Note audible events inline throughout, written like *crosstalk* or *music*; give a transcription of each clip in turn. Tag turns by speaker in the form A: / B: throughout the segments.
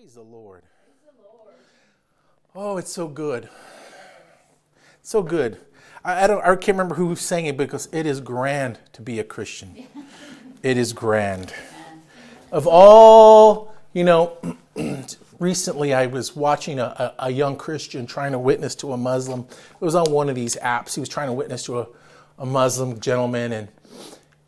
A: Praise the Lord. Oh, it's so good. So good. I, I, don't. I can't remember who sang it because it is grand to be a Christian. *laughs* it is grand. Of all, you know, *clears throat* recently I was watching a, a, a, young Christian trying to witness to a Muslim. It was on one of these apps. He was trying to witness to a, a Muslim gentleman, and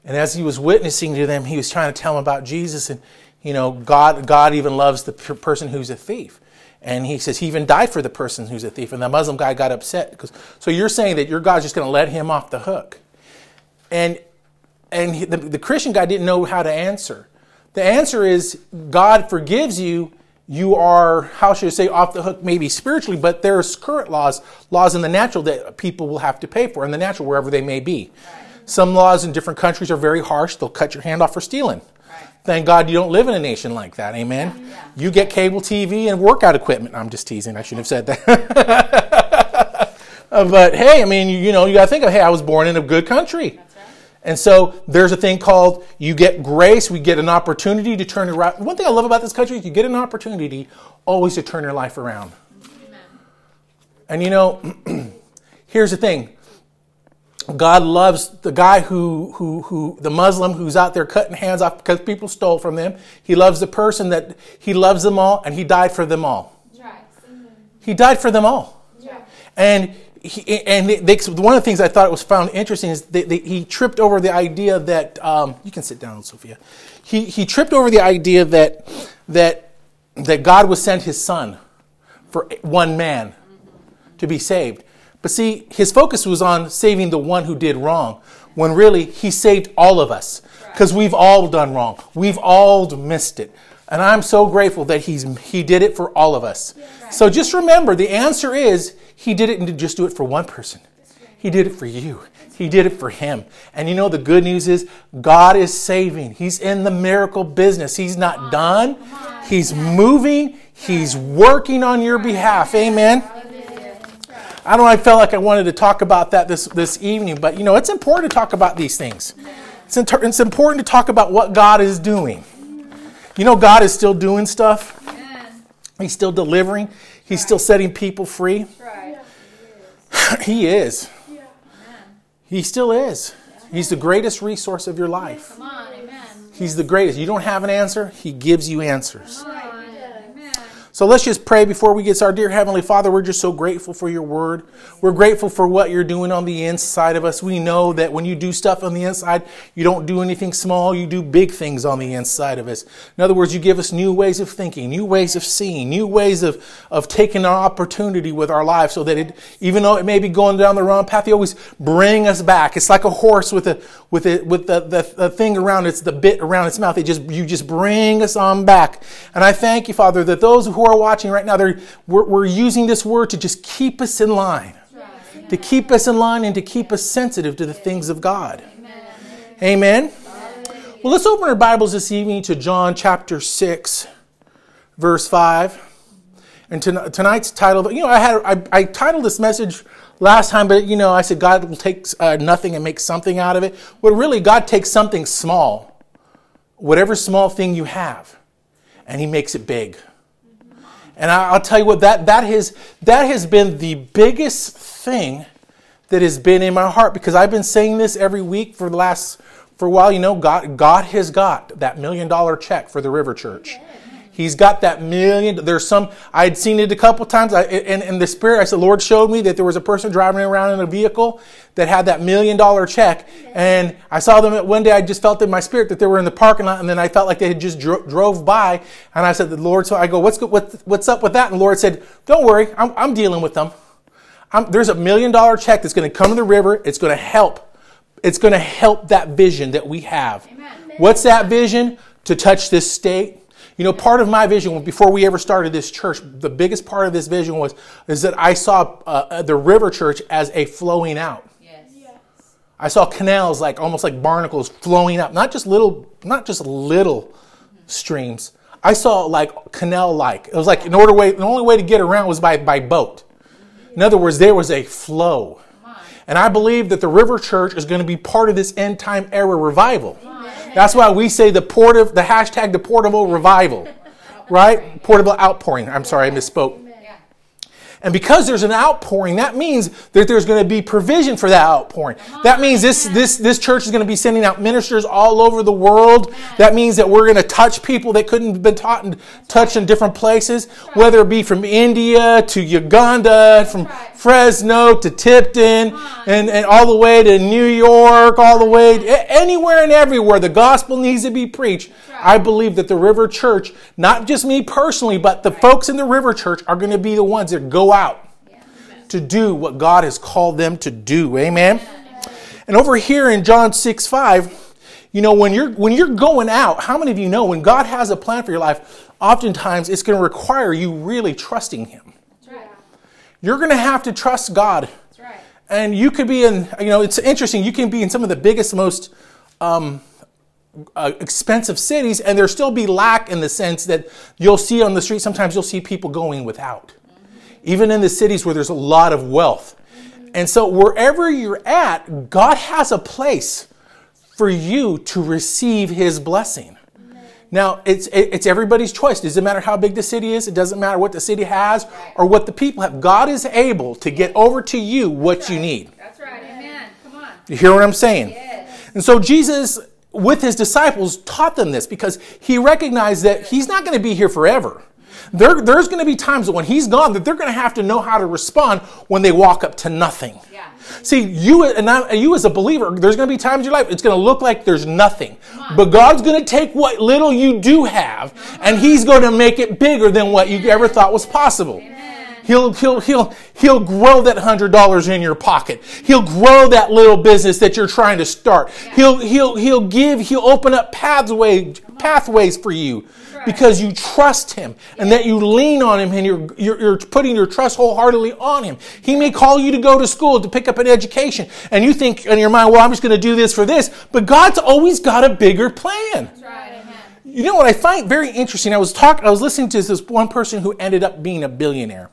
A: and as he was witnessing to them, he was trying to tell them about Jesus and you know, God, God even loves the person who's a thief. And he says he even died for the person who's a thief. And the Muslim guy got upset because so you're saying that your God's just going to let him off the hook. And and he, the, the Christian guy didn't know how to answer. The answer is God forgives you. You are, how should I say, off the hook, maybe spiritually, but there's current laws, laws in the natural that people will have to pay for in the natural, wherever they may be. Some laws in different countries are very harsh. They'll cut your hand off for stealing. Thank God you don't live in a nation like that. Amen. Yeah. You get cable TV and workout equipment. I'm just teasing. I shouldn't have said that. *laughs* Uh, but hey, I mean, you, you know, you got to think of, hey, I was born in a good country. Right. And so there's a thing called you get grace. We get an opportunity to turn around. One thing I love about this country is you get an opportunity always to turn your life around. Amen. And you know, *clears throat* here's the thing God loves the guy who, who, who, the Muslim who's out there cutting hands off because people stole from them. He loves the person that he loves them all, and he died for them all. He died for them all. And he, and they, one of the things I thought was found interesting is that they, he tripped over the idea that um, you can sit down, Sophia. He, he tripped over the idea that that that God would send His Son for one man to be saved. But see, his focus was on saving the one who did wrong, when really he saved all of us. Because we've all done wrong. We've all missed it. And I'm so grateful that he's, he did it for all of us. So just remember the answer is he didn't just do it for one person, he did it for you. He did it for him. And you know, the good news is God is saving. He's in the miracle business. He's not done, He's moving, He's working on your behalf. Amen. I don't know, I felt like I wanted to talk about that this, this evening, but you know, it's important to talk about these things. It's, inter- it's important to talk about what God is doing. You know, God is still doing stuff, He's still delivering, He's still setting people free. *clears throat* he is. He still is. He's the greatest resource of your life. He's the greatest. You don't have an answer, He gives you answers. So let's just pray before we get started. Dear Heavenly Father, we're just so grateful for your word. We're grateful for what you're doing on the inside of us. We know that when you do stuff on the inside, you don't do anything small, you do big things on the inside of us. In other words, you give us new ways of thinking, new ways of seeing, new ways of, of taking our opportunity with our lives so that it, even though it may be going down the wrong path, you always bring us back. It's like a horse with a, with it, with the, the, the thing around its, the bit around its mouth. It just, you just bring us on back. And I thank you, Father, that those who who are watching right now, we're, we're using this word to just keep us in line, to keep us in line and to keep us sensitive to the things of God. Amen. Well, let's open our Bibles this evening to John chapter 6, verse 5. And tonight's title, you know, I had I, I titled this message last time, but you know, I said God will take uh, nothing and make something out of it. Well, really, God takes something small, whatever small thing you have, and He makes it big. And I'll tell you what, that, that, has, that has been the biggest thing that has been in my heart because I've been saying this every week for the last, for a while. You know, God, God has got that million dollar check for the River Church. He's got that million. There's some, I'd seen it a couple times. I, and in the spirit, I said, Lord showed me that there was a person driving around in a vehicle that had that million dollar check. And I saw them one day, I just felt in my spirit that they were in the parking lot. And then I felt like they had just dro- drove by. And I said, the Lord, so I go, what's, what, what's up with that? And the Lord said, don't worry, I'm, I'm dealing with them. I'm, there's a million dollar check that's going to come to the river. It's going to help. It's going to help that vision that we have. Amen. What's that vision? To touch this state, you know, part of my vision before we ever started this church, the biggest part of this vision was is that I saw uh, uh, the River Church as a flowing out. Yes. yes. I saw canals like almost like barnacles flowing up, not just little, not just little mm-hmm. streams. I saw like canal like. It was like in order way, the only way to get around was by by boat. In other words, there was a flow. And I believe that the River Church is going to be part of this end time era revival. That's why we say the port of the hashtag the portable revival. right? Portable outpouring. I'm sorry, I misspoke. And because there's an outpouring, that means that there's going to be provision for that outpouring. That means this, this, this church is going to be sending out ministers all over the world. That means that we're going to touch people that couldn't have been taught and touched in different places, whether it be from India to Uganda, from Fresno to Tipton, and, and all the way to New York, all the way anywhere and everywhere. The gospel needs to be preached. I believe that the River Church, not just me personally, but the folks in the River Church are going to be the ones that go out to do what God has called them to do. Amen. And over here in John 6 5, you know, when you're when you're going out, how many of you know when God has a plan for your life, oftentimes it's going to require you really trusting Him. You're going to have to trust God. And you could be in, you know, it's interesting. You can be in some of the biggest, most um, uh, expensive cities, and there still be lack in the sense that you'll see on the street, sometimes you'll see people going without, even in the cities where there's a lot of wealth. And so, wherever you're at, God has a place for you to receive His blessing. Now, it's, it's everybody's choice. It doesn't matter how big the city is. It doesn't matter what the city has or what the people have. God is able to get over to you what you need.
B: That's right. Amen. Come on.
A: You hear what I'm saying?
B: Yes.
A: And so Jesus with his disciples taught them this because he recognized that he's not going to be here forever. There, there's going to be times when he's gone that they're going to have to know how to respond when they walk up to nothing.
B: Yeah.
A: See, you and I, you as a believer, there's going to be times in your life it's going to look like there's nothing, but God's going to take what little you do have, and He's going to make it bigger than what you ever thought was possible. He'll, he'll, he'll, he'll grow that $100 in your pocket. He'll grow that little business that you're trying to start. He'll, he'll, he'll give, he'll open up pathways, pathways for you. Because you trust him and that you lean on him and you're, you're, you're putting your trust wholeheartedly on him. He may call you to go to school to pick up an education and you think in your mind, well, I'm just going to do this for this. But God's always got a bigger plan.
B: Right.
A: You know what I find very interesting? I was talking, I was listening to this one person who ended up being a billionaire.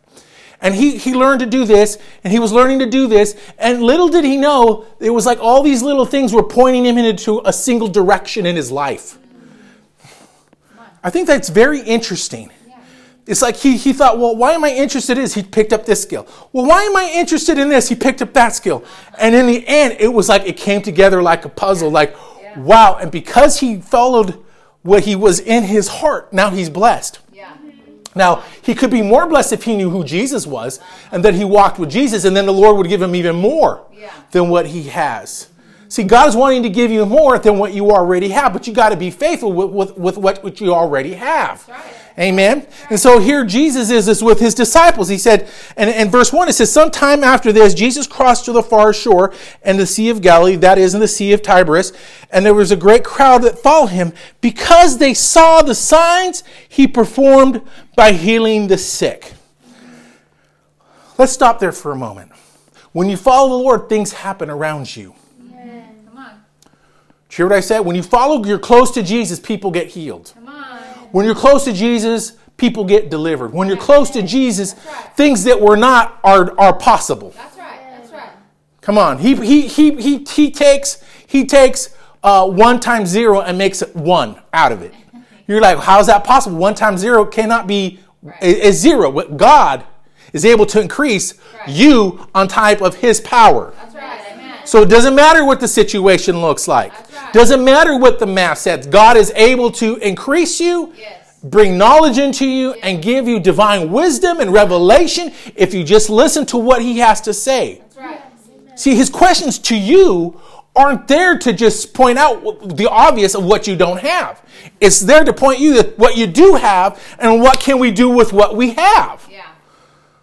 A: And he, he learned to do this, and he was learning to do this, and little did he know, it was like all these little things were pointing him into a single direction in his life. I think that's very interesting. It's like he, he thought, well, why am I interested in this? He picked up this skill. Well, why am I interested in this? He picked up that skill. And in the end, it was like it came together like a puzzle, like, wow. And because he followed what he was in his heart, now he's blessed. Now, he could be more blessed if he knew who Jesus was and that he walked with Jesus, and then the Lord would give him even more
B: Yeah.
A: than what he has. See, God is wanting to give you more than what you already have, but you got to be faithful with, with, with what, what you already have.
B: right.
A: Amen. And so here Jesus is, is with his disciples. He said, and in verse 1, it says, Sometime after this, Jesus crossed to the far shore and the Sea of Galilee, that is, in the Sea of Tiberias, and there was a great crowd that followed him because they saw the signs he performed by healing the sick. Let's stop there for a moment. When you follow the Lord, things happen around you. You hear what I said? When you follow, you're close to Jesus, people get healed.
B: Come on.
A: When you're close to Jesus, people get delivered. When you're close to Jesus, things that were not are, are possible.
B: That's right. That's right.
A: Come on. He, he, he, he, he takes, he takes uh, one times zero and makes it one out of it. You're like, how's that possible? One times zero cannot be is zero. God is able to increase
B: Right.
A: you on type of his power.
B: That's right.
A: So it doesn't matter what the situation looks like.
B: Right.
A: Doesn't matter what the math says. God is able to increase you,
B: Yes.
A: bring knowledge into you, and give you divine wisdom and revelation if you just listen to what he has to say.
B: Right.
A: See, his questions to you aren't there to just point out the obvious of what you don't have. It's there to point you that what you do have and what can we do with what we have.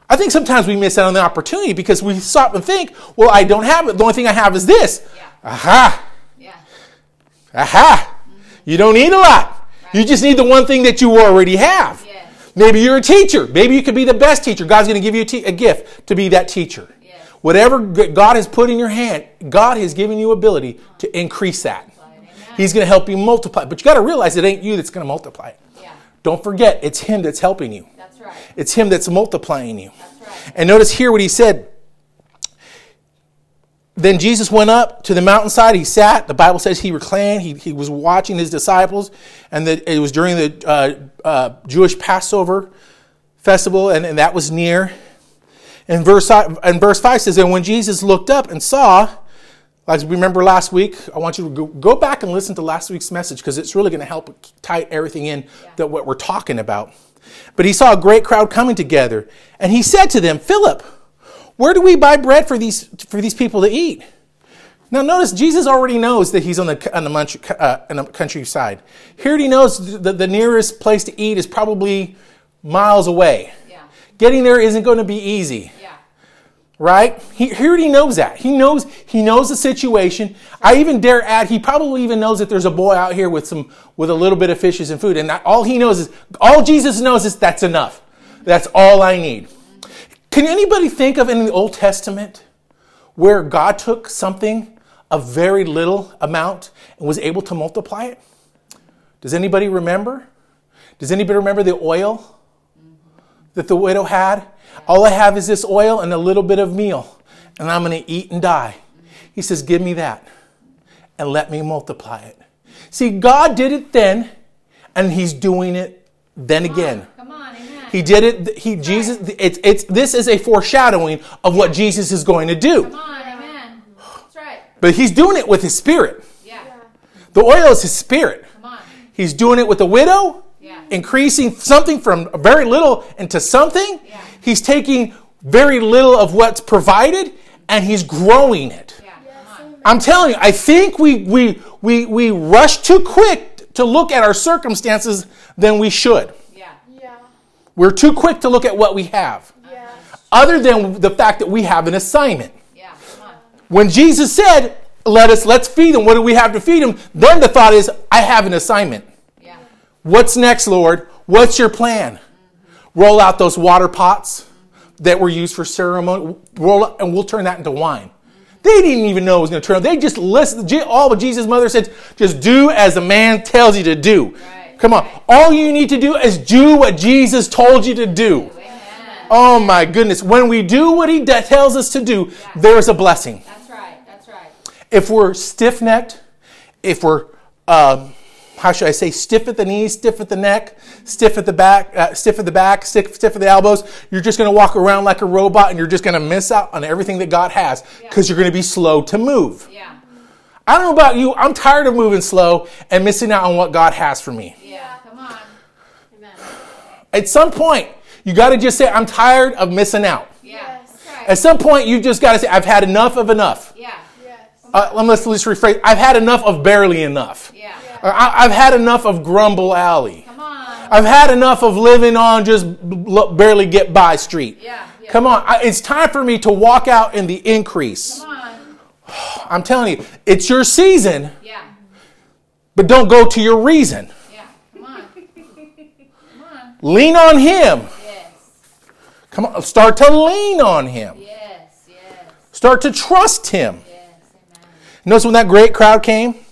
A: I think sometimes we miss out on the opportunity because we stop and think, well, I don't have it. The only thing I have is this.
B: Yeah.
A: Aha!
B: Yeah.
A: Aha! You don't need a lot. You just need the one thing that you already have.
B: Yes.
A: Maybe you're a teacher. Maybe you could be the best teacher. God's going to give you a, te- a gift to be that teacher.
B: Yes.
A: Whatever God has put in your hand, God has given you ability to increase that. He's going to help you multiply. But you got to realize it ain't you that's going to multiply it.
B: Yeah.
A: Don't forget, it's Him that's helping you.
B: Right.
A: It's Him that's multiplying you.
B: That's right.
A: And notice here what He said. then Jesus went up to the mountainside. He sat. The Bible says he reclined. He, he was watching his disciples, and that it was during the uh, uh, Jewish Passover festival, and, and that was near. And verse and verse five says, and when Jesus looked up and saw, like we remember last week, I want you to go, go back and listen to last week's message because it's really going to help tie everything in yeah. that what we're talking about. But he saw a great crowd coming together, and he said to them, Philip, where do we buy bread for these for these people to eat? Now, notice Jesus already knows that he's on the, on the, munch, uh, on the countryside. Here he knows that the nearest place to eat is probably miles away. Yeah. Getting there isn't going to be easy. Yeah. Right? He, he already knows that. He knows he knows the situation. I even dare add, he probably even knows that there's a boy out here with some with a little bit of fishes and food, and that, all he knows is all Jesus knows is that's enough. That's all I need. Can anybody think of in the Old Testament where God took something, a very little amount, and was able to multiply it? Does anybody remember? Does anybody remember the oil? that the widow had. All I have is this oil and a little bit of meal, and I'm going to eat and die. He says, Give me that and let me multiply it. See, God did it then, and He's doing it then
B: Come
A: again.
B: On. Come on, amen.
A: He did it. He Jesus. It's it's. This is a foreshadowing of what Jesus is going to do.
B: Come on, amen. That's right.
A: But He's doing it with His Spirit.
B: Yeah.
A: The oil is His Spirit.
B: Come on.
A: He's doing it with the widow increasing something from very little into something. Yeah. He's taking very little of what's provided and he's growing it. Yeah. I'm telling you, I think we, we, we, we rush too quick to look at our circumstances than we should. Yeah. Yeah. We're too quick to look at what we have. Yeah. Other than the fact that we have an assignment. Yeah. When Jesus said, let us let's feed them, what do we have to feed them? Then the thought is, I have an assignment. What's next, Lord? What's your plan? Roll out those water pots that were used for ceremony, roll up, and we'll turn that into wine. They didn't even know it was going to turn. They just listened. All but Jesus' mother said, just do as the man tells you to do. Right. Come on. All you need to do is do what Jesus told you to do. Amen. Oh my goodness. When we do what he tells us to do, yeah. there's a blessing.
B: That's right. That's right.
A: If we're stiff necked, if we're um, how should I say, stiff at the knees, stiff at the neck, stiff at the back, uh, stiff at the back, stiff, stiff at the elbows. You're just going to walk around like a robot and you're just going to miss out on everything that God has because yeah. you're going to be slow to move. Yeah. I don't know about you. I'm tired of moving slow and missing out on what God has for me.
B: Yeah, come on. Amen.
A: At some point, you got to just say, I'm tired of missing out.
B: Yeah.
A: Right. At some point, you just got to say, I've had enough of enough.
B: Yeah.
A: Uh, let's, let's rephrase. I've had enough of barely enough.
B: Yeah.
A: I, have had enough of Grumble Alley.
B: Come on.
A: I've had enough of living on just barely get by street.
B: Yeah, yeah.
A: Come on. I, it's time for me to walk out in the increase.
B: Come on. *sighs*
A: I'm telling you, it's your season.
B: Yeah.
A: But don't go to your reason.
B: Yeah. Come on. Come on.
A: Lean on Him.
B: Yes.
A: Come on. Start to lean on Him.
B: Yes. Yes.
A: Start to trust Him.
B: Yes. Amen.
A: Notice when that great crowd came?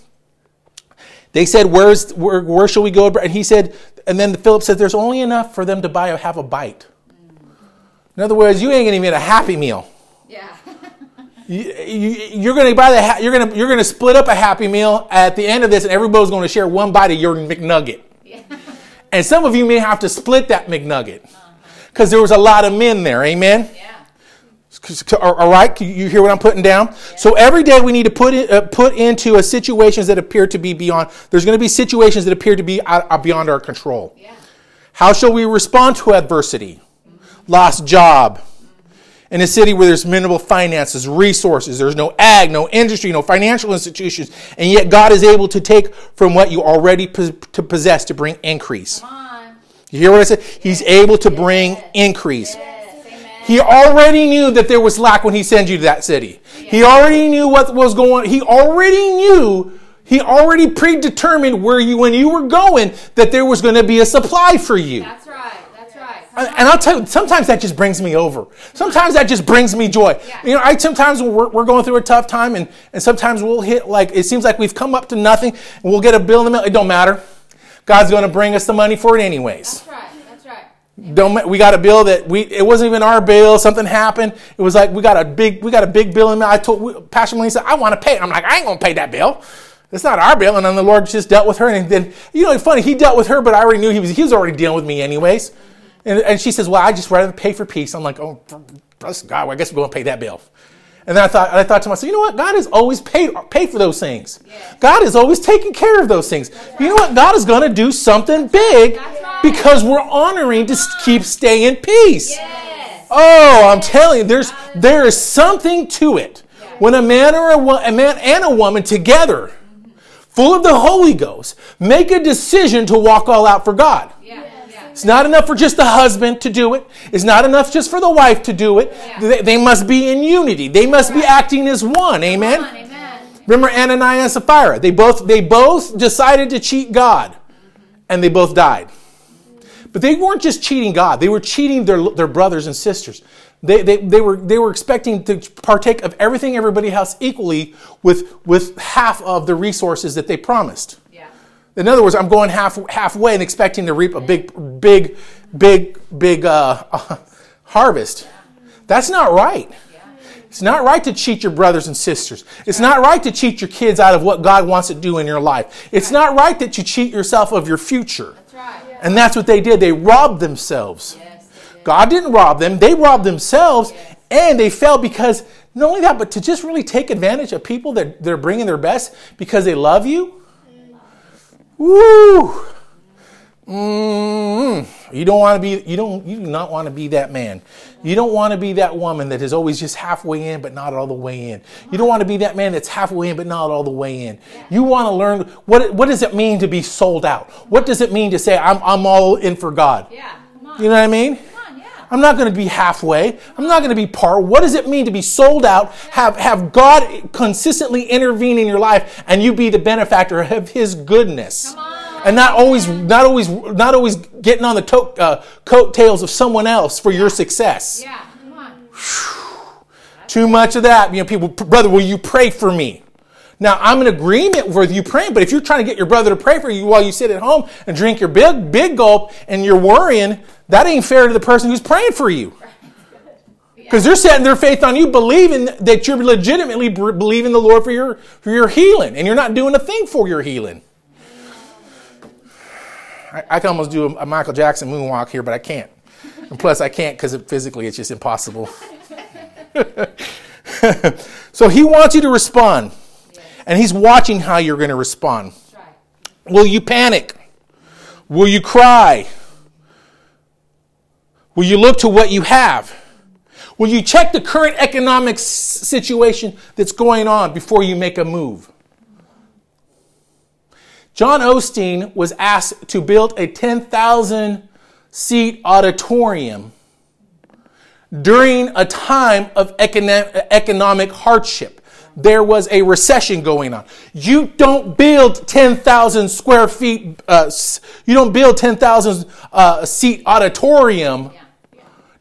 A: They said, Where's, where, where shall we go? And he said, and then Philip said, There's only enough for them to buy a, have a bite. In other words, you ain't to get a happy meal.
B: Yeah.
A: you, are going to buy the you're going to you're going to split up a happy meal at the end of this, and everybody's going to share one bite of your McNugget. Yeah. And some of you may have to split that McNugget because there was a lot of men there. Amen.
B: Yeah.
A: All right, you hear what I'm putting down? Yeah. So every day we need to put uh, put into a situations that appear to be beyond. There's going to be situations that appear to be out, beyond our control.
B: Yeah.
A: How shall we respond to adversity? Mm-hmm. Lost job. Mm-hmm. In a city where there's minimal finances, resources, there's no ag, no industry, no financial institutions, and yet God is able to take from what you already to possess to bring increase. You hear what I said? He's able to bring increase. He already knew that there was lack when he sent you to that city. Yeah. He already knew what was going He already knew, he already predetermined where you, when you were going, that there was going to be a supply for you.
B: That's right. That's right.
A: And I'll tell you, sometimes that just brings me over. Sometimes that just brings me joy. Yeah. You know, I sometimes we're, we're going through a tough time, and, and sometimes we'll hit like it seems like we've come up to nothing, and we'll get a bill in the mail. It don't matter. God's going to bring us the money for it anyways.
B: That's right. Right.
A: Don't we got a bill that we it wasn't even our bill. Something happened. It was like we got a big we got a big bill And I told Pastor Malene said I want to pay. it." I'm like I ain't gonna pay that bill. It's not our bill. And then the Lord just dealt with her. And then you know it's funny. He dealt with her, but I already knew he was he was already dealing with me anyways. And, and she says, well, I just rather pay for peace. I'm like, oh, bless God. Well, I guess we're going to pay that bill. And then I thought, I thought to myself, you know what? God has always paid paid for those things. God is always taking care of those things. You know what? God is going to do something big
B: right.
A: Because we're honoring to keep staying in peace.
B: Yes.
A: Oh, I'm telling you, there's there is something to it. When a man or a, a man and a woman together, full of the Holy Ghost, make a decision to walk all out for God. It's not enough for just the husband to do it. It's not enough just for the wife to do it. They, they must be in unity. They must be acting as one. Amen.
B: On, amen.
A: Remember Ananias and Sapphira? They both they both decided to cheat God, and they both died. But they weren't just cheating God; they were cheating their, their brothers and sisters. They, they, they, were, they were expecting to partake of everything everybody else equally with, with half of the resources that they promised.
B: Yeah.
A: In other words, I'm going half halfway and expecting to reap a big, big, big, big uh, *laughs* harvest. That's not right. It's not right to cheat your brothers and sisters. It's not right to cheat your kids out of what God wants to do in your life. It's not right that you cheat yourself of your future. And that's what they did. They robbed themselves.
B: Yes.
A: God didn't rob them, they robbed themselves, and they fell because not only that, but to just really take advantage of people that they're bringing their best because they love you. Mm. Woo! Mm You don't want to be. You don't. You do not want to be that man. You don't want to be that woman that is always just halfway in, but not all the way in. You don't want to be that man that's halfway in, but not all the way in. You want to learn what. What does it mean to be sold out? What does it mean to say I'm I'm all in for God?
B: Yeah.
A: You know what I mean?
B: Come on. Yeah.
A: I'm not going to be halfway. I'm not going to be part. What does it mean to be sold out? Have have God consistently intervene in your life, and you be the benefactor of His goodness,
B: Come on.
A: And not always not always not always getting on the to- uh, coattails of someone else for your success.
B: Yeah. Come on.
A: Too much of that. You know, people, brother, will you pray for me? Now, I'm in agreement with you praying, but if you're trying to get your brother to pray for you while you sit at home and drink your big, big gulp and you're worrying, that ain't fair to the person who's praying for you. Because they're setting their faith on you, believing that you're legitimately believing the Lord for your, for your healing, and you're not doing a thing for your healing. I, I can almost do a, a Michael Jackson moonwalk here, but I can't. And plus, I can't because it, physically it's just impossible. *laughs* so he wants you to respond, and he's watching how you're going to respond. Will you panic? Will you cry? Will you look to what you have? Will you check the current economic situation that's going on before you make a move? John Osteen was asked to build a 10,000 seat auditorium during a time of economic hardship. There was a recession going on. You don't build 10,000 square feet, uh, you don't build 10,000 uh, seat auditorium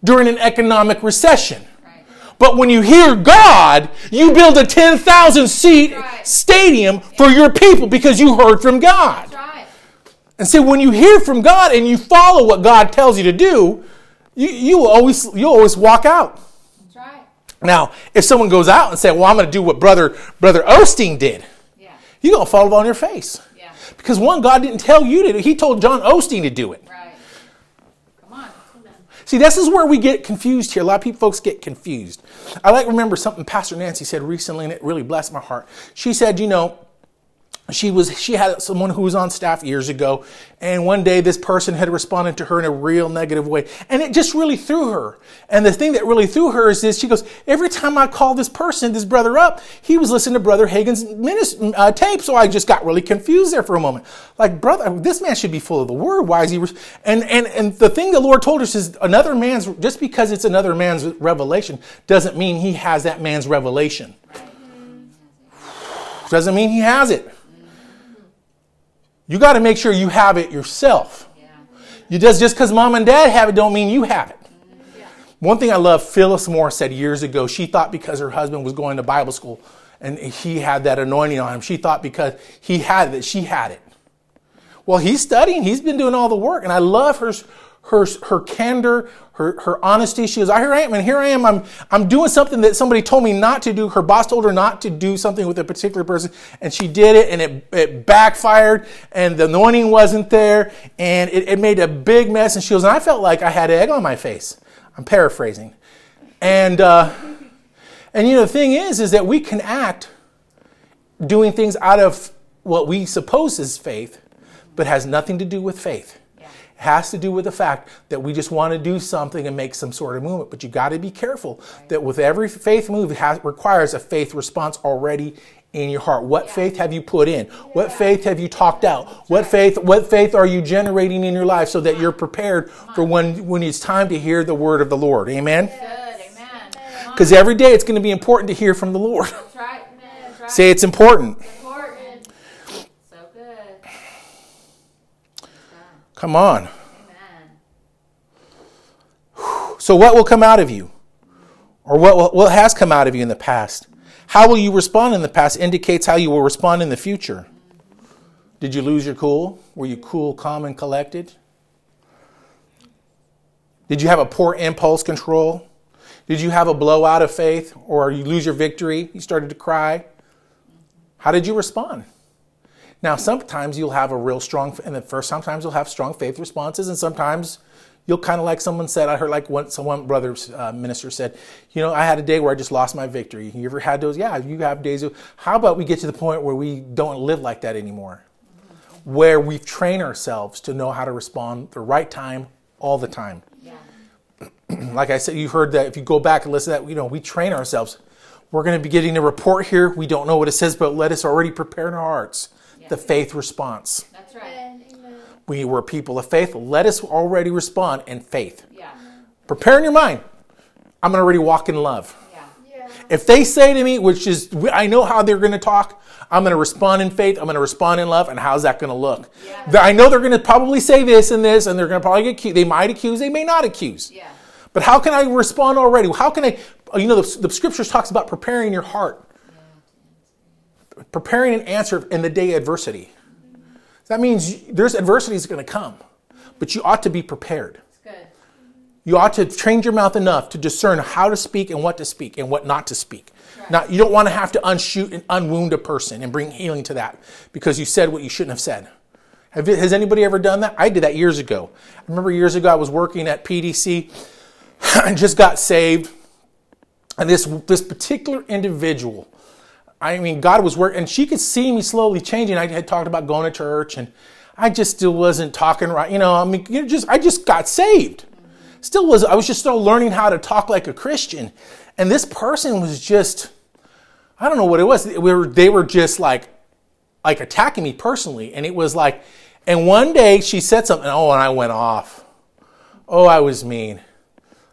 A: during an economic recession. But when you hear God, you build a 10,000 seat
B: Right.
A: stadium for your people because you heard from God.
B: Right.
A: And see, when you hear from God and you follow what God tells you to do, you, you will always you always walk out.
B: Right.
A: Now, if someone goes out and say, "Well, I'm going to do what brother brother Osteen did,"
B: Yeah.
A: you're going to fall on your face
B: Yeah.
A: because one, God didn't tell you to. do it. He told John Osteen to do it.
B: Right.
A: See, this is where we get confused here. A lot of people, folks get confused. I like remember something Pastor Nancy said recently, and it really blessed my heart. She said, you know, she was she had someone who was on staff years ago, and one day this person had responded to her in a real negative way, and it just really threw her. And the thing that really threw her is this: she goes, every time I call this person, this brother up, he was listening to Brother Hagin's minis- uh, tape, so I just got really confused there for a moment. Like, brother, this man should be full of the word. Why is he? Re-? And and and the thing the Lord told us is another man's. Just because it's another man's revelation doesn't mean he has that man's revelation. Doesn't mean he has it. You got to make sure you have it yourself.
B: Yeah.
A: You just just because mom and dad have it don't mean you have it. One thing I love, Phyllis Moore said years ago, she thought because her husband was going to Bible school and he had that anointing on him, she thought because he had it, that she had it. Well, he's studying, he's been doing all the work, and I love her, her, her candor, her, her honesty. She goes, I, here I am, and here I am. I'm, I'm doing something that somebody told me not to do. Her boss told her not to do something with a particular person, and she did it, and it, it backfired, and the anointing wasn't there, and it, it made a big mess. And she goes, and I felt like I had egg on my face. I'm paraphrasing. And, uh, and you know, the thing is, is that we can act doing things out of what we suppose is faith, but has nothing to do with faith. It has to do with the fact that we just want to do something and make some sort of movement. But you got to be careful that with every faith move, it has, requires a faith response already in your heart. What yeah. faith have you put in? Yeah. What faith have you talked out? What faith what faith are you generating in your life so that you're prepared for when when it's time to hear the word of the Lord? Amen. Because every day it's going to be important to hear from the Lord.
B: That's right. That's right.
A: Say it's important.
B: important. So good.
A: Come on. Amen. So what will come out of you? Or what, what has come out of you in the past? How will you respond in the past indicates how you will respond in the future. Did you lose your cool? Were you cool, calm, and collected? Did you have a poor impulse control? Did you have a blowout of faith or you lose your victory? You started to cry? How did you respond? Now, sometimes you'll have a real strong, and the first sometimes you'll have strong faith responses, and sometimes you'll kind of like someone said. I heard like one someone brother's uh, minister said, you know, I had a day where I just lost my victory. You ever had those? Yeah, you have days. Of, how about we get to the point where we don't live like that anymore, where we've trained ourselves to know how to respond the right time all the time. *clears throat* like I said, you heard that if you go back and listen to that, you know, we train ourselves. We're going to be getting a report here. We don't know what it says, but let us already prepare in our hearts yeah. the faith response.
B: That's right.
A: We were people of faith. Let us already respond in faith.
B: Yeah.
A: Prepare in your mind. I'm going to already walk in love.
B: Yeah. Yeah.
A: If they say to me, which is, I know how they're going to talk, I'm going to respond in faith. I'm going to respond in love. And how's that going to look? Yeah. I know they're going to probably say this and this, and they're going to probably get accused. They might accuse, they may not accuse.
B: Yeah.
A: But how can I respond already? How can I, you know, the, the scriptures talks about preparing your heart, preparing an answer in the day of adversity. That means there's adversity is going to come, but you ought to be prepared. You ought to train your mouth enough to discern how to speak and what to speak and what not to speak. Right. Now, you don't want to have to unshoot and unwound a person and bring healing to that because you said what you shouldn't have said. Have, has anybody ever done that? I did that years ago. I remember years ago I was working at PDC *clears throat* I just got saved. And this, this particular individual, I mean, God was working, and she could see me slowly changing. I had talked about going to church, and I just still wasn't talking right. You know, I mean, you just I just got saved. Still was I was just still learning how to talk like a Christian, and this person was just I don't know what it was. We were they were just like like attacking me personally, and it was like, and one day she said something. Oh, and I went off. Oh, I was mean.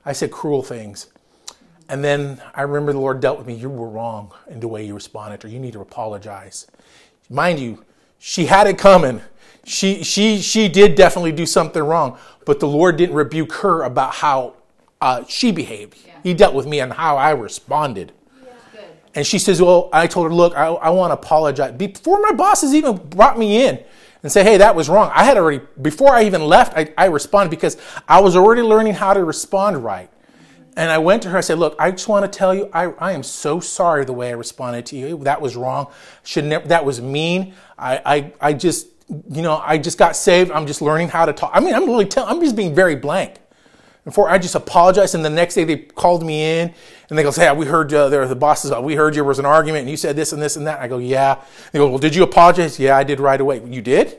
A: I said cruel things. And then I remember the Lord dealt with me. You were wrong in the way you responded, or you need to apologize. Mind you, she had it coming. She, she, she did definitely do something wrong, but the Lord didn't rebuke her about how uh, she behaved. Yeah. He dealt with me on how I responded. Yeah. And she says, Well, I told her, Look, I, I want to apologize. Before my bosses even brought me in, and say, hey, that was wrong. I had already, before I even left, I, I responded because I was already learning how to respond right. And I went to her, I said, look, I just want to tell you, I, I am so sorry the way I responded to you. That was wrong. Should never, that was mean. I, I, I just, you know, I just got saved. I'm just learning how to talk. I mean, I'm really telling, I'm just being very blank. Before I just apologized, and the next day they called me in and they go, "Hey, we heard uh, there the bosses. Uh, we heard there was an argument, and you said this and this and that." I go, "Yeah." They go, "Well, did you apologize?" "Yeah, I did right away." "You did?"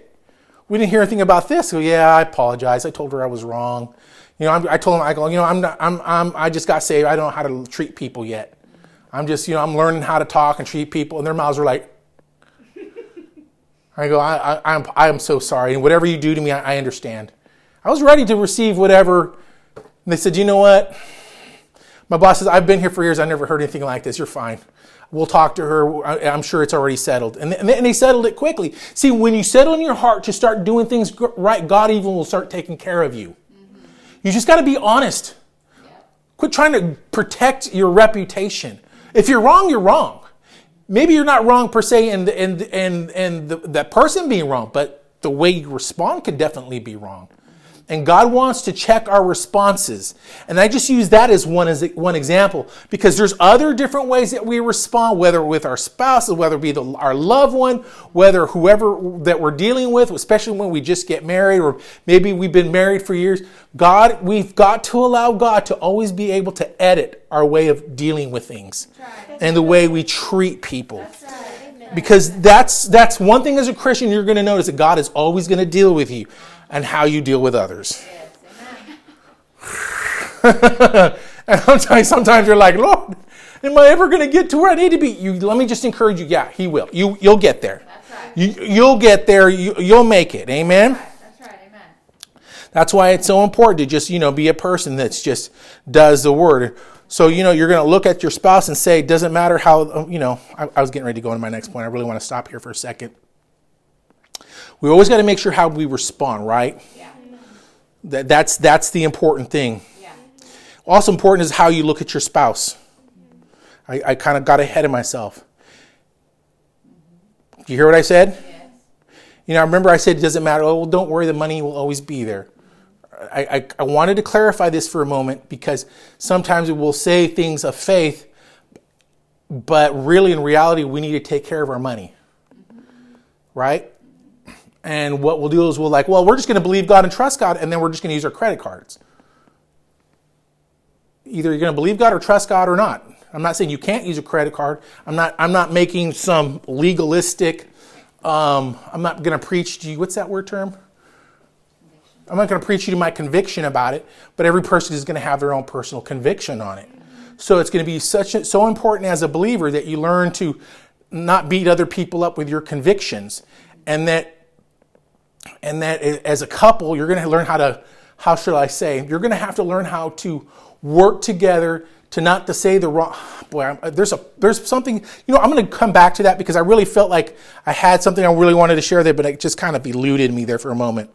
A: We didn't hear anything about this. Go, "Yeah, I apologize. I told her I was wrong." You know, I'm, i told them, I go, "You know, I'm not. I'm, I'm. I just got saved. I don't know how to treat people yet. I'm just, you know, I'm learning how to talk and treat people." And their mouths were like. I go, I, I, I'm, I'm so sorry. And whatever you do to me, I, I understand. I was ready to receive whatever and they said, you know what? My boss says, I've been here for years. I never heard anything like this. You're fine. We'll talk to her. I'm sure it's already settled. And they settled it quickly. See, when you settle in your heart to start doing things right, God even will start taking care of you. You just got to be honest. Quit trying to protect your reputation. If you're wrong, you're wrong. Maybe you're not wrong per se in, in, in the, that person being wrong, but the way you respond could definitely be wrong. And God wants to check our responses. And I just use that as one, as one example. Because there's other different ways that we respond, whether with our spouse, whether it be the, our loved one, whether whoever that we're dealing with, especially when we just get married or maybe we've been married for years. God, we've got to allow God to always be able to edit our way of dealing with things and the way we treat people. Because that's that's one thing as a Christian you're going to notice that God is always going to deal with you and how you deal with others. *laughs* and sometimes, sometimes you're like, Lord, am I ever going to get to where I need to be? You let me just encourage you. Yeah, He will. You you'll get there.
B: That's right.
A: You you'll get there. You, you'll make it. Amen.
B: That's right. Amen.
A: That's why it's so important to just, you know, be a person that's just does the word. So, you know, you're going to look at your spouse and say, doesn't matter how, you know, I, I was getting ready to go into my next point. I really want to stop here for a second. We always got to make sure how we respond, right?
B: Yeah.
A: That, that's, that's the important thing.
B: Yeah.
A: Also important is how you look at your spouse. I, I kind of got ahead of myself. Do you hear what I said?
B: Yes.
A: You know, I remember I said it doesn't matter. Oh, well, don't worry, the money will always be there. I, I, I wanted to clarify this for a moment because sometimes we'll say things of faith, but really in reality, we need to take care of our money. Mm-hmm. Right? And what we'll do is we'll like, well, we're just going to believe God and trust God, and then we're just going to use our credit cards. Either you're going to believe God or trust God or not. I'm not saying you can't use a credit card. I'm not. I'm not making some legalistic. Um, I'm not going to preach to you. What's that word term? I'm not going to preach you to my conviction about it, but every person is going to have their own personal conviction on it. So it's going to be such a, so important as a believer that you learn to not beat other people up with your convictions, and that and that as a couple you're going to learn how to how should I say you're going to have to learn how to work together to not to say the wrong boy I'm, there's a there's something you know i'm going to come back to that because i really felt like i had something i really wanted to share there but it just kind of eluded me there for a moment.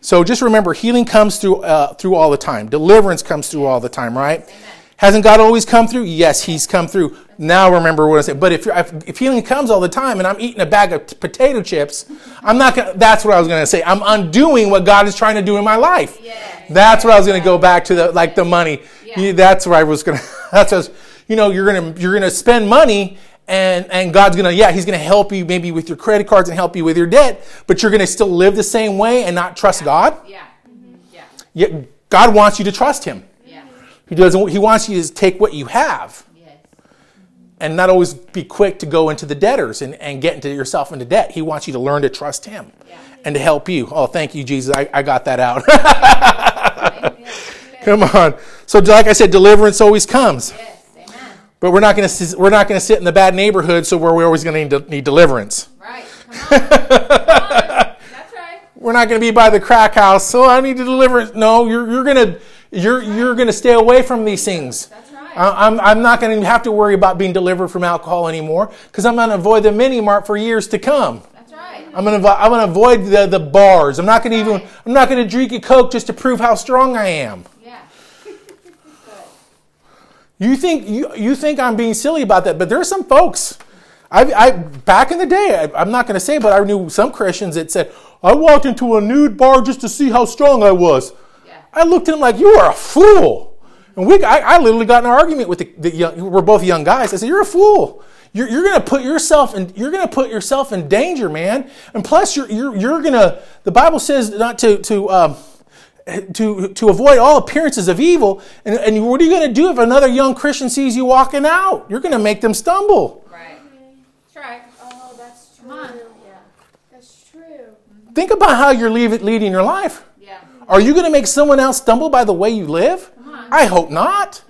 A: So just remember healing comes through uh, through all the time. Deliverance comes through all the time right? Hasn't god always come through? Yes he's come through now remember what i said but if, you're, if, if healing comes all the time and i'm eating a bag of t- potato chips i'm not gonna that's what i was going to say i'm undoing what god is trying to do in my life
B: Yes.
A: that's what I was going to go back to the like the money.
B: Yeah.
A: That's where I was going *laughs* to. That's what I was, you know you're going to you're going to spend money and and God's going to yeah he's going to help you maybe with your credit cards and help you with your debt, but you're going to still live the same way and not trust God.
B: Yeah. Mm-hmm. Yeah.
A: Yet God wants you to trust Him.
B: Yeah.
A: He doesn't. He wants you to take what you have. And not always be quick to go into the debtors and, and get into yourself into debt. He wants you to learn to trust Him
B: Yeah.
A: and to help you. Oh, thank you, Jesus. I, I got that out. *laughs* Come on. So, like I said, deliverance always comes.
B: Yes. Amen.
A: But we're not going to we're not going to sit in the bad neighborhood, so we're, we're always going to need, need deliverance.
B: Right. Come on. Come on. That's right. *laughs*
A: We're not going to be by the crack house, so I need to deliver. No, you're, you're going to you're you're going to stay away from these things.
B: That's
A: I'm, I'm not going to have to worry about being delivered from alcohol anymore because I'm going to avoid the mini mart for years to come.
B: That's right.
A: I'm going to I'm going to avoid the, the bars. I'm not going to even I'm not going to drink a coke just to prove how strong I am.
B: Yeah. *laughs*
A: You think you, you think I'm being silly about that, but there are some folks. I, I back in the day, I, I'm not going to say, but I knew some Christians that said, "I walked into a nude bar just to see how strong I was."
B: Yeah.
A: I looked at him like, "You are a fool," and we I, I literally got in an argument with the, the young. We're both young guys. I said, "You're a fool. You're, you're going to put yourself in. You're going to put yourself in danger, man. And plus, you're you're, you're going to. The Bible says not to to." Um, to, to avoid all appearances of evil. And, and what are you going to do if another young Christian sees you walking out? You're going to make them stumble.
B: Right. That's right.
C: Oh, that's true.
B: Come on.
C: Yeah, that's true.
A: Think about how you're leave- leading your life.
B: Yeah.
A: Are you going to make someone else stumble by the way you live? I hope not.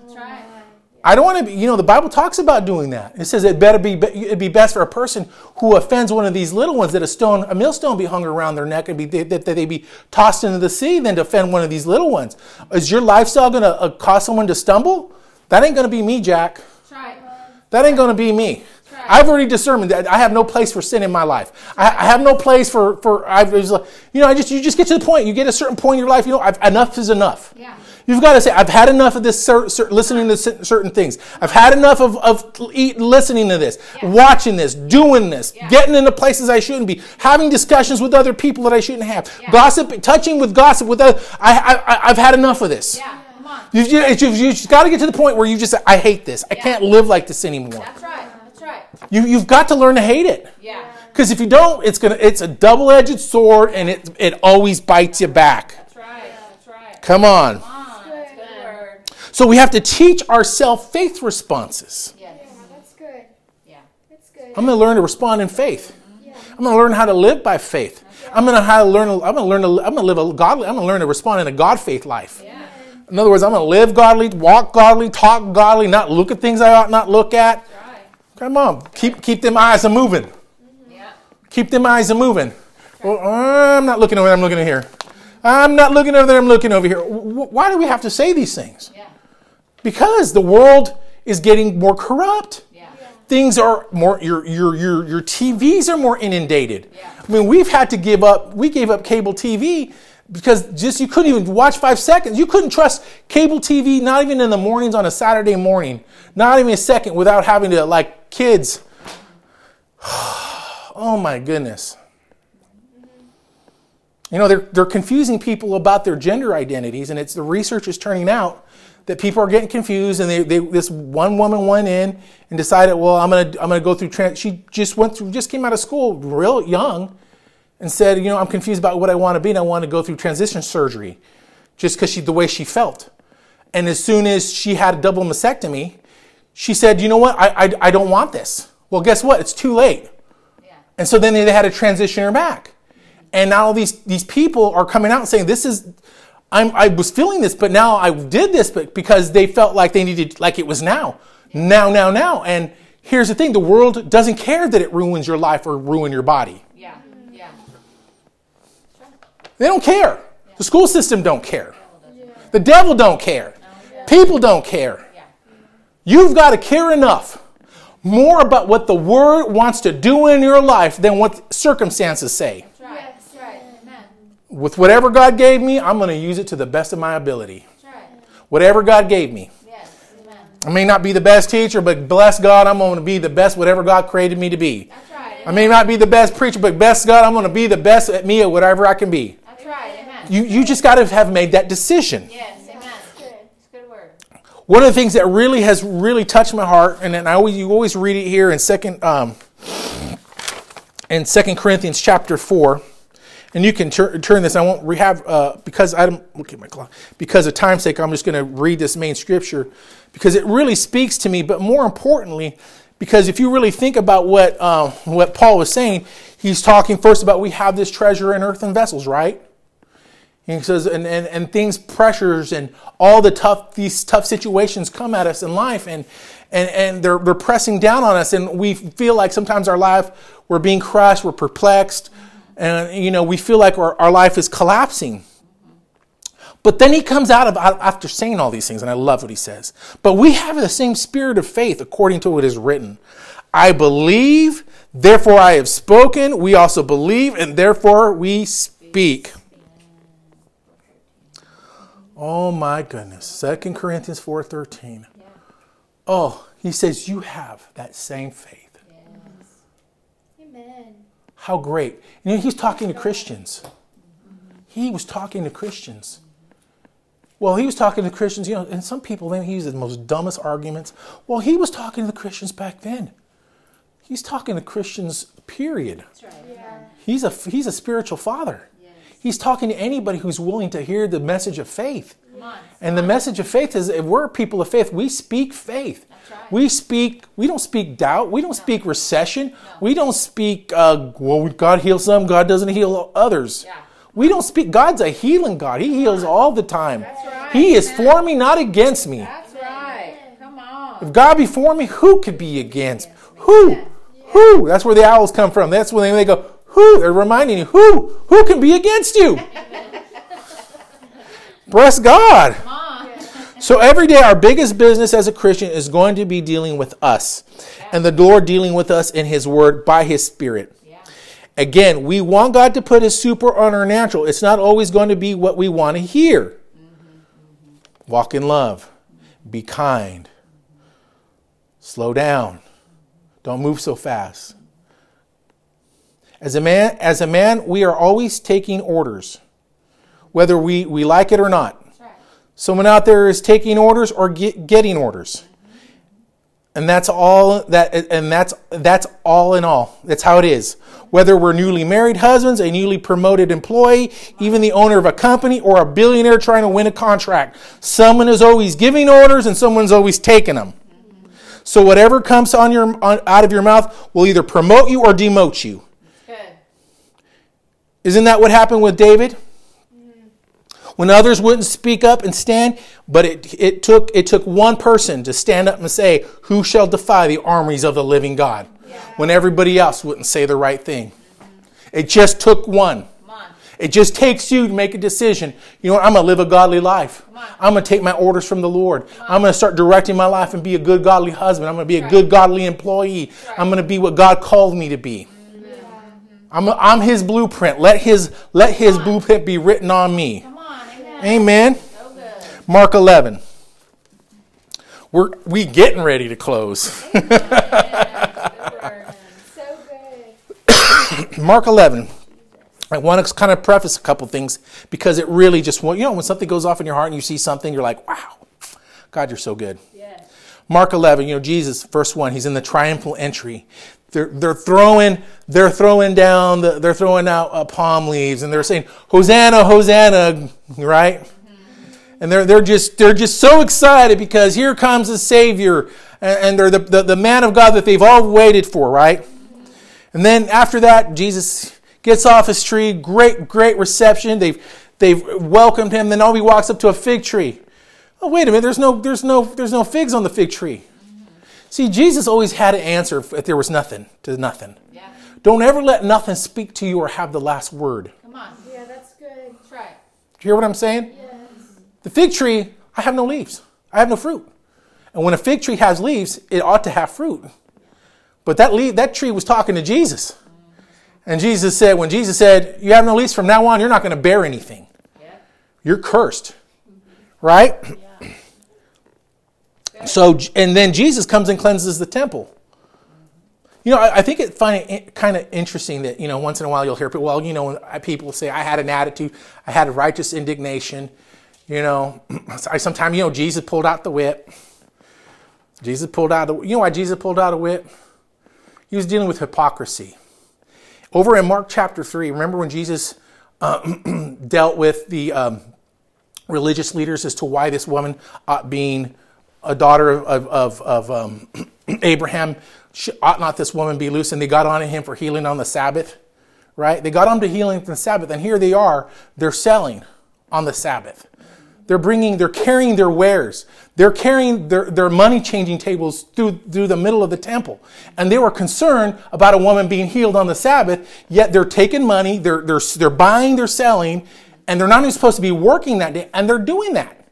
A: I don't want to be, you know, the Bible talks about doing that. It says it better be, it'd be best for a person who offends one of these little ones that a stone, a millstone be hung around their neck and be, that, they be tossed into the sea than to offend one of these little ones. Is your lifestyle going to uh, cause someone to stumble? That ain't going to be me, Jack. That ain't going to be me. I've already discerned that I have no place for sin in my life. I, I have no place for for. I've, you know, I just you just get to the point. You get a certain point in your life. You know, I've, enough is enough.
B: Yeah.
A: You've got to say, I've had enough of this, cer- cer- listening to cer- certain things. I've had enough of, of eat, listening to this,
B: Yeah.
A: watching this, doing this,
B: Yeah.
A: getting into places I shouldn't be, having discussions with other people that I shouldn't have,
B: Yeah.
A: gossip, touching with gossip with other. I, I, I, I've had enough of this.
B: Yeah, come on.
A: You, you, you, you just got to get to the point where you just say, I hate this. I can't live like this anymore.
B: That's right. That's right.
A: You, you've got to learn to hate it.
B: Yeah.
A: Because if you don't, it's gonna it's a double-edged sword and it it always bites you back.
B: That's right. That's right.
A: Come on.
B: Come on. That's a good word.
A: So we have to teach ourselves faith responses.
B: Yes.
C: Yeah, that's good.
B: Yeah.
C: That's good.
A: I'm gonna learn to respond in faith.
C: yeah.
A: I'm gonna learn how to live by faith. I'm gonna how to learn. I'm gonna learn to. I'm gonna live a godly. I'm gonna learn to respond in a God faith life.
B: Yeah.
A: In other words, I'm gonna live godly, walk godly, talk godly, not look at things I ought not look at.
B: Right.
A: Come on, keep keep them eyes a moving. Mm-hmm.
B: Yeah.
A: Keep them eyes a moving. Well, I'm not looking over there. I'm looking over here. I'm not looking over there. I'm looking over here. Why do we have to say these things?
B: Yeah.
A: Because the world is getting more corrupt.
B: Yeah.
A: Things are more. Your your your your TVs are more inundated.
B: Yeah.
A: I mean, we've had to give up. We gave up cable TV because just you couldn't even watch five seconds. You couldn't trust cable TV, not even in the mornings on a Saturday morning, not even a second without having to like kids. *sighs* oh my goodness. You know, they're, they're confusing people about their gender identities, and it's the research is turning out that people are getting confused. And they, they, this one woman went in and decided, well, I'm gonna I'm gonna go through trans. She just went through, just came out of school, real young, and said, you know, I'm confused about what I want to be, and I want to go through transition surgery, just because she the way she felt. And as soon as she had a double mastectomy, she said, you know what, I I, I don't want this. Well, guess what? It's too late.
B: Yeah.
A: And so then they had to transition her back. And now all these, these people are coming out and saying, this is, I'm, I was feeling this, but now I did this but because they felt like they needed, like it was now. Now, now, now. And here's the thing the world doesn't care that it ruins your life or ruin your body.
B: Yeah. Yeah.
A: They don't care. The school system don't care.
C: Yeah.
A: The devil don't care. People don't care.
B: Yeah.
A: You've got to care enough more about what the word wants to do in your life than what circumstances say.
B: That's right.
C: Yes,
B: That's right.
C: yes.
B: Amen.
A: With whatever God gave me, I'm going to use it to the best of my ability.
B: Right.
A: Whatever God gave me.
B: Yes.
A: I may not be the best teacher, but bless God, I'm going to be the best whatever God created me to be.
B: That's right.
A: I may not be the best preacher, but best God, I'm going to be the best at me at whatever I can be.
B: That's right.
A: You, you just got to have made that decision.
B: Yes. Amen.
C: Good.
B: It's a good word.
A: One of the things that really has really touched my heart, and then I always you always read it here in second um, in Second Corinthians chapter four, and you can tur- turn this. I won't re- have uh, because I don't look at my clock because of time's sake. I'm just going to read this main scripture because it really speaks to me. But more importantly, because if you really think about what uh, what Paul was saying, he's talking first about we have this treasure in earthen vessels, right? He says, and, and, and things, pressures, and all the tough, these tough situations come at us in life, and, and, and they're, they're pressing down on us, and we feel like sometimes our life, we're being crushed, we're perplexed, and, you know, we feel like our, our life is collapsing. But then he comes out of after saying all these things, and I love what he says. But we have the same spirit of faith according to what is written. I believe, therefore I have spoken. We also believe, and therefore we speak. Oh my goodness. 2 Corinthians 4:13. Oh, he says you have that same faith. How great. You know, he's talking to Christians. He was talking to Christians. Well, he was talking to Christians, you know, and some people then he uses the most dumbest arguments. Well, he was talking to the Christians back then. He's talking to Christians, period.
B: That's right.
C: Yeah.
A: He's a, he's a spiritual father. He's talking to anybody who's willing to hear the message of faith. And the message of faith is if we're people of faith, we speak faith.
B: Right.
A: We speak, we don't speak doubt. We don't speak recession. We don't speak, uh, well, God heals some, God doesn't heal others.
B: Yeah.
A: We don't speak, God's a healing God. He heals all the time.
B: Right.
A: He is for me, not against me.
B: That's right. Come on.
A: If God be for me, who could be against? Who? Who? That's where the owls come from. That's when they go, who? They're reminding you, who? Who can be against you? *laughs* Bless God. *laughs* So every day, our biggest business as a Christian is going to be dealing with us, and the Lord dealing with us in His Word by His Spirit.
B: Yeah.
A: Again, we want God to put His super on our natural. It's not always going to be what we want to hear. Mm-hmm. walk in love, be kind, slow down, don't move so fast. As a man, as a man, we are always taking orders, whether we, we like it or not.
B: Right.
A: Someone out there is taking orders or get, getting orders. Mm-hmm. And that's all that and that's that's all in all. That's how it is. Whether we're newly married husbands, a newly promoted employee, even the owner of a company or a billionaire trying to win a contract, someone is always giving orders and someone's always taking them. Mm-hmm. So whatever comes on your on, out of your mouth will either promote you or demote you.
B: Good.
A: Isn't that what happened with David? When others wouldn't speak up and stand, but it, it, took, it took one person to stand up and say, Who shall defy the armies of the living God? When everybody else wouldn't say the right thing. It just took one. It just takes you to make a decision. You know what? I'm going to live a godly life. I'm going to take my orders from the Lord. I'm going to start directing my life and be a good godly husband. I'm going to be a good godly employee. I'm going to be what God called me to be. I'm, I'm his blueprint. Let his, let his blueprint be written on me.
B: Amen. So.
A: Mark 11. We're we getting ready to close. *laughs*
C: So.
A: Mark 11. I want to kind of preface a couple things because it really just you know when something goes off in your heart and you see something you're like wow God you're so good.
B: Yes.
A: Mark 11, you know Jesus verse 1, he's in the triumphal entry. They're, they're throwing they're throwing down the, they're throwing out uh, palm leaves and they're saying Hosanna Hosanna right? And they're, they're just they're just so excited because here comes the Savior and, and they're the, the, the man of God that they've all waited for, right? And then after that, Jesus gets off his tree. Great, great reception. They've they've welcomed him. Then oh, he walks up to a fig tree. Oh, wait a minute. There's no there's no there's no figs on the fig tree. See, Jesus always had an answer if there was nothing to nothing.
B: Yeah.
A: Don't ever let nothing speak to you or have the last word.
B: Come on.
C: Yeah, that's good.
B: That's right.
A: Do you hear what I'm saying?
C: Yes.
A: The fig tree, I have no leaves. I have no fruit. And when a fig tree has leaves, it ought to have fruit. But that leaf, that tree was talking to Jesus. And Jesus said, when Jesus said, You have no leaves from now on, you're not going to bear anything.
B: Yeah.
A: You're cursed. Right? So, and then Jesus comes and cleanses the temple. You know, I, I think it find it kind of interesting that you know once in a while you'll hear people. Well, you know, people say I had an attitude, I had a righteous indignation. You know, *clears throat* I sometimes you know Jesus pulled out the whip. Jesus pulled out. The, you know why Jesus pulled out a whip? He was dealing with hypocrisy. Over in Mark chapter three, remember when Jesus uh, *clears throat* dealt with the um, religious leaders as to why this woman, uh, being a daughter of, of, of um, *clears throat* Abraham, ought not this woman be loose? And they got on to him for healing on the Sabbath, right? They got on to healing on the Sabbath, and here they are, they're selling on the Sabbath. They're bringing, they're carrying their wares. They're carrying their, their money changing tables through, through the middle of the temple. And they were concerned about a woman being healed on the Sabbath, yet they're taking money, they're, they're, they're buying, they're selling, and they're not even supposed to be working that day, and they're doing that.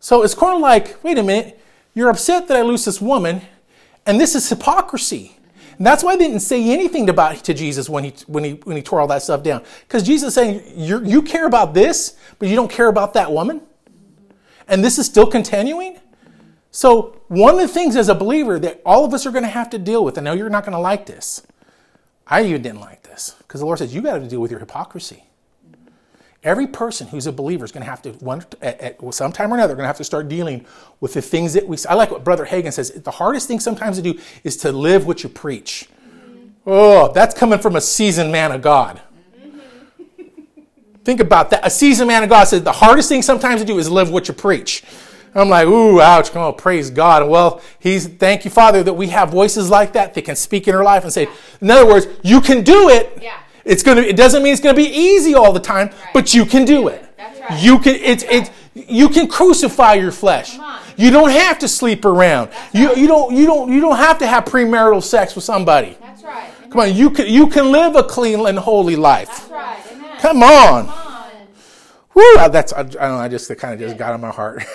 A: So it's kind of like, wait a minute, you're upset that I lose this woman, and this is hypocrisy. And that's why they didn't say anything about to Jesus when he when he when he tore all that stuff down. Because Jesus is saying, you you care about this, but you don't care about that woman, and this is still continuing. So one of the things as a believer that all of us are going to have to deal with, I know you're not going to like this. I even didn't like this because the Lord says you got to deal with your hypocrisy. Every person who's a believer is going to have to, one, at, at some time or another, going to have to start dealing with the things that we. I like what Brother Hagin says. The hardest thing sometimes to do is to live what you preach. Oh, that's coming from a seasoned man of God. Think about that. A seasoned man of God says the hardest thing sometimes to do is live what you preach. I'm like, ooh, ouch, oh, praise God. Well, he's thank you, Father, that we have voices like that that can speak in our life and say, in other words, you can do it.
B: Yeah.
A: It's gonna. It doesn't mean it's gonna be easy all the time, but you can do it.
B: That's right.
A: You can. It's it's. You can crucify your flesh.
B: Come on.
A: You don't have to sleep around. You you don't you don't you don't have to have premarital sex with somebody.
B: That's right. Amen.
A: Come on. You can you can live a clean and holy life.
B: That's right. Amen.
A: Come on.
B: Come on.
A: Woo, that's I, I don't know. I just kind of just got on my heart. *laughs*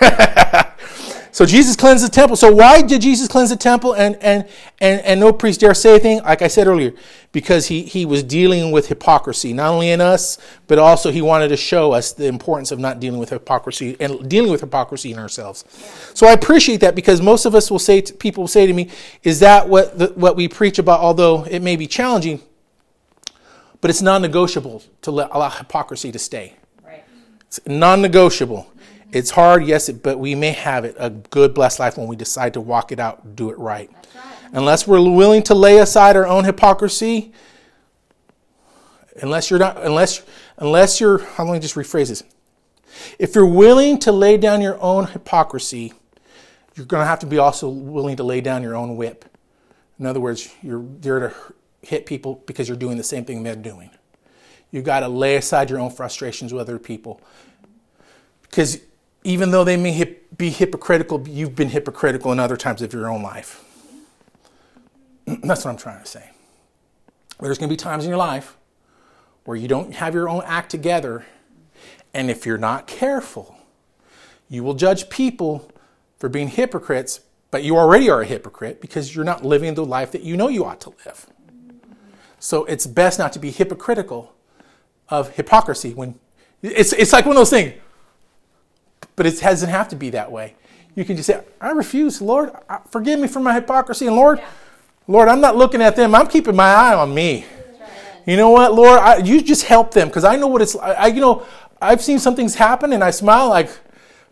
A: So Jesus cleansed the temple. So why did Jesus cleanse the temple and and and, and no priest dare say anything? Like I said earlier, because he he was dealing with hypocrisy, not only in us, but also he wanted to show us the importance of not dealing with hypocrisy and dealing with hypocrisy in ourselves. So I appreciate that because most of us will say to, people will say to me, "Is that what the, what we preach about?" Although it may be challenging, but it's non-negotiable to let, allow hypocrisy to stay.
B: Right.
A: It's non-negotiable. It's hard, yes, but we may have it a good, blessed life when we decide to walk it out, do it right. Unless we're willing to lay aside our own hypocrisy, unless you're not, unless, unless you're, let me just rephrase this. If you're willing to lay down your own hypocrisy, you're going to have to be also willing to lay down your own whip. In other words, you're there to hit people because you're doing the same thing they're doing. You've got to lay aside your own frustrations with other people. Because even though they may hip, be hypocritical, you've been hypocritical in other times of your own life. *clears throat* That's what I'm trying to say. There's going to be times in your life where you don't have your own act together, and if you're not careful, you will judge people for being hypocrites, but you already are a hypocrite because you're not living the life that you know you ought to live. So it's best not to be hypocritical of hypocrisy when it's, it's like one of those things but it doesn't have to be that way. You can just say, I refuse, Lord, forgive me for my hypocrisy. And Lord,
B: Yeah.
A: Lord, I'm not looking at them. I'm keeping my eye on me. You know what, Lord, I, you just help them because I know what it's like. I, you know, I've seen some things happen and I smile like,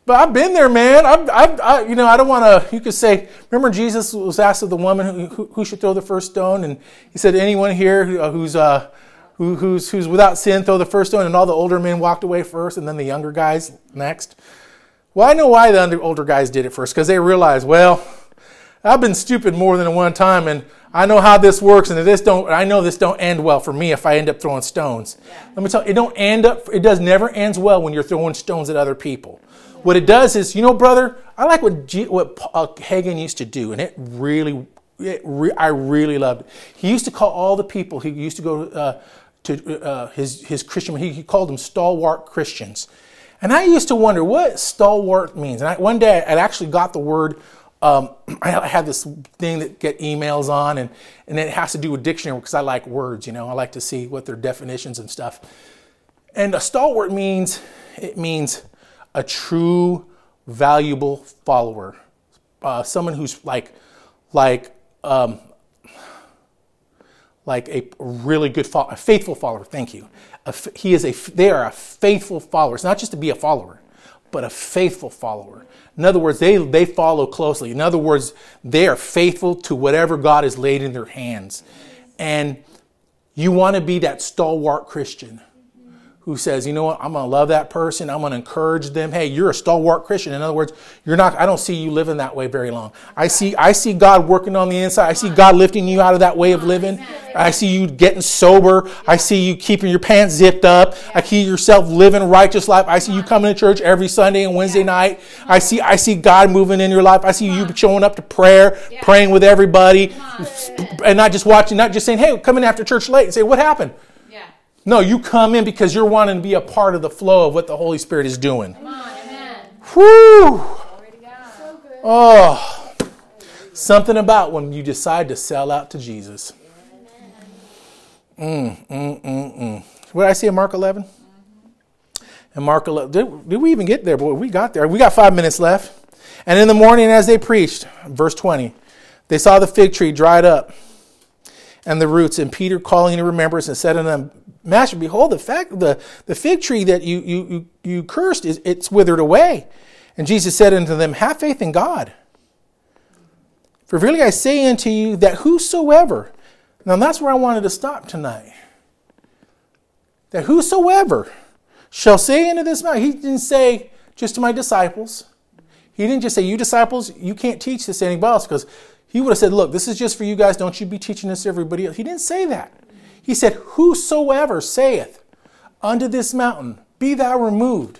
A: but I've been there, man. I've, I've I, you know, I don't want to. You could say, remember Jesus was asked of the woman who, who, who should throw the first stone, and he said, anyone here who, uh, who's uh, who, who's who's without sin, throw the first stone. And all the older men walked away first, and then the younger guys next. Well, I know why the under, older guys did it first because they realized, well, I've been stupid more than one time, and I know how this works, and this don't. I know this don't end well for me if I end up throwing stones. Let me tell you, it don't end up. It does never ends well when you're throwing stones at other people. What it does is, you know, brother, I like what G, what uh, Hagin used to do, and it really, it re, I really loved it. He used to call all the people. He used to go uh, to uh, his his Christian. He, he called them stalwart Christians. And I used to wonder what stalwart means. And I, one day I actually got the word. Um, *clears throat* I had this thing that get emails on, and, and it has to do with dictionary because I like words. You know, I like to see what their definitions and stuff. And a stalwart means it means a true, valuable follower, uh, someone who's like like um, like a really good, fo- a faithful follower. Thank you. A he is a. They are a faithful follower. It's not just to be a follower, but a faithful follower. In other words, they they follow closely. In other words, they are faithful to whatever God has laid in their hands, and you want to be that stalwart Christian who says, you know what, I'm going to love that person. I'm going to encourage them. Hey, you're a stalwart Christian. In other words, you're not, I don't see you living that way very long. I see, I see God working on the inside. I see God lifting you out of that way of living. I see you getting sober. I see you keeping your pants zipped up. I see yourself living righteous life. I see you coming to church every Sunday and Wednesday night. I see, I see God moving in your life. I see you showing up to prayer, praying with everybody, and not just watching, not just saying, hey, come in after church late and say, what happened? No, you come in because you're wanting to be a part of the flow of what the Holy Spirit is doing.
B: Come on, amen.
A: Whew!
B: Glory to God.
C: So good.
A: Oh, something about when you decide to sell out to Jesus. Mm, mm, mm, mm. What did I see in Mark 11? And Mark 11, did, did we even get there? Boy, we got there. We got five minutes left. And in the morning, as they preached, verse 20, they saw the fig tree dried up and the roots. And Peter, calling to remembrance, and said unto them, Master, behold, the fact the, the fig tree that you, you, you, cursed is it's withered away. And Jesus said unto them, Have faith in God. For really I say unto you that whosoever, now that's where I wanted to stop tonight. That whosoever shall say unto this mountain, he didn't say just to my disciples. He didn't just say, You disciples, you can't teach this to anybody else, because he would have said, Look, this is just for you guys. Don't you be teaching this to everybody else. He didn't say that. He said, Whosoever saith unto this mountain, Be thou removed.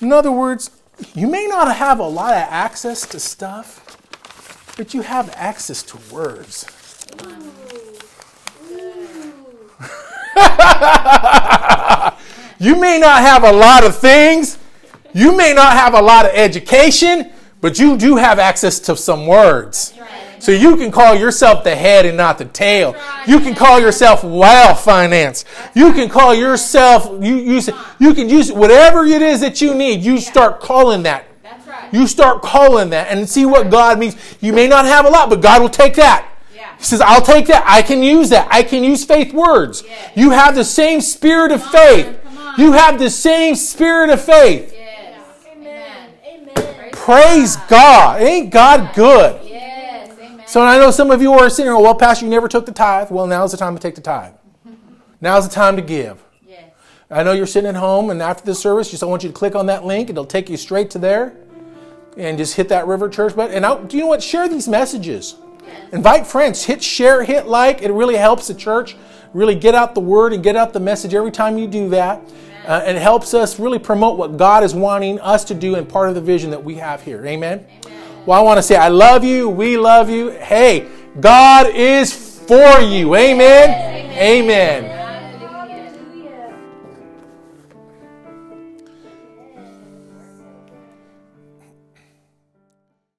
A: In other words, you may not have a lot of access to stuff, but you have access to words. *laughs* You may not have a lot of things. You may not have a lot of education, but you do have access to some words. So you can call yourself the head and not the tail. You can call yourself wow finance. You can call yourself you use you can use whatever it is that you need. You start calling that. You start calling that and see what God means. You may not have a lot, but God will take that. He says, I'll take that. I can use that. I can use faith words. You have the same spirit of faith. You have the same spirit of faith.
B: Yes.
C: Amen.
B: Amen.
C: Amen.
A: Praise God. Ain't God good?
B: Yes. Amen.
A: So I know some of you are sitting here, well, Pastor, you never took the tithe. Well, now's the time to take the tithe. *laughs* Now's the time to give.
B: yes.
A: I know you're sitting at home, and after the service, just I want you to click on that link. It'll take you straight to there, and just hit that River Church button. And I, do you know what? Share these messages. Invite friends. Hit share. Hit like. It really helps the church really get out the word and get out the message every time you do that. Uh, it helps us really promote what God is wanting us to do and part of the vision that we have here. Amen. Well, I want to say I love you. We love you. Hey, God is for you. Amen. Amen.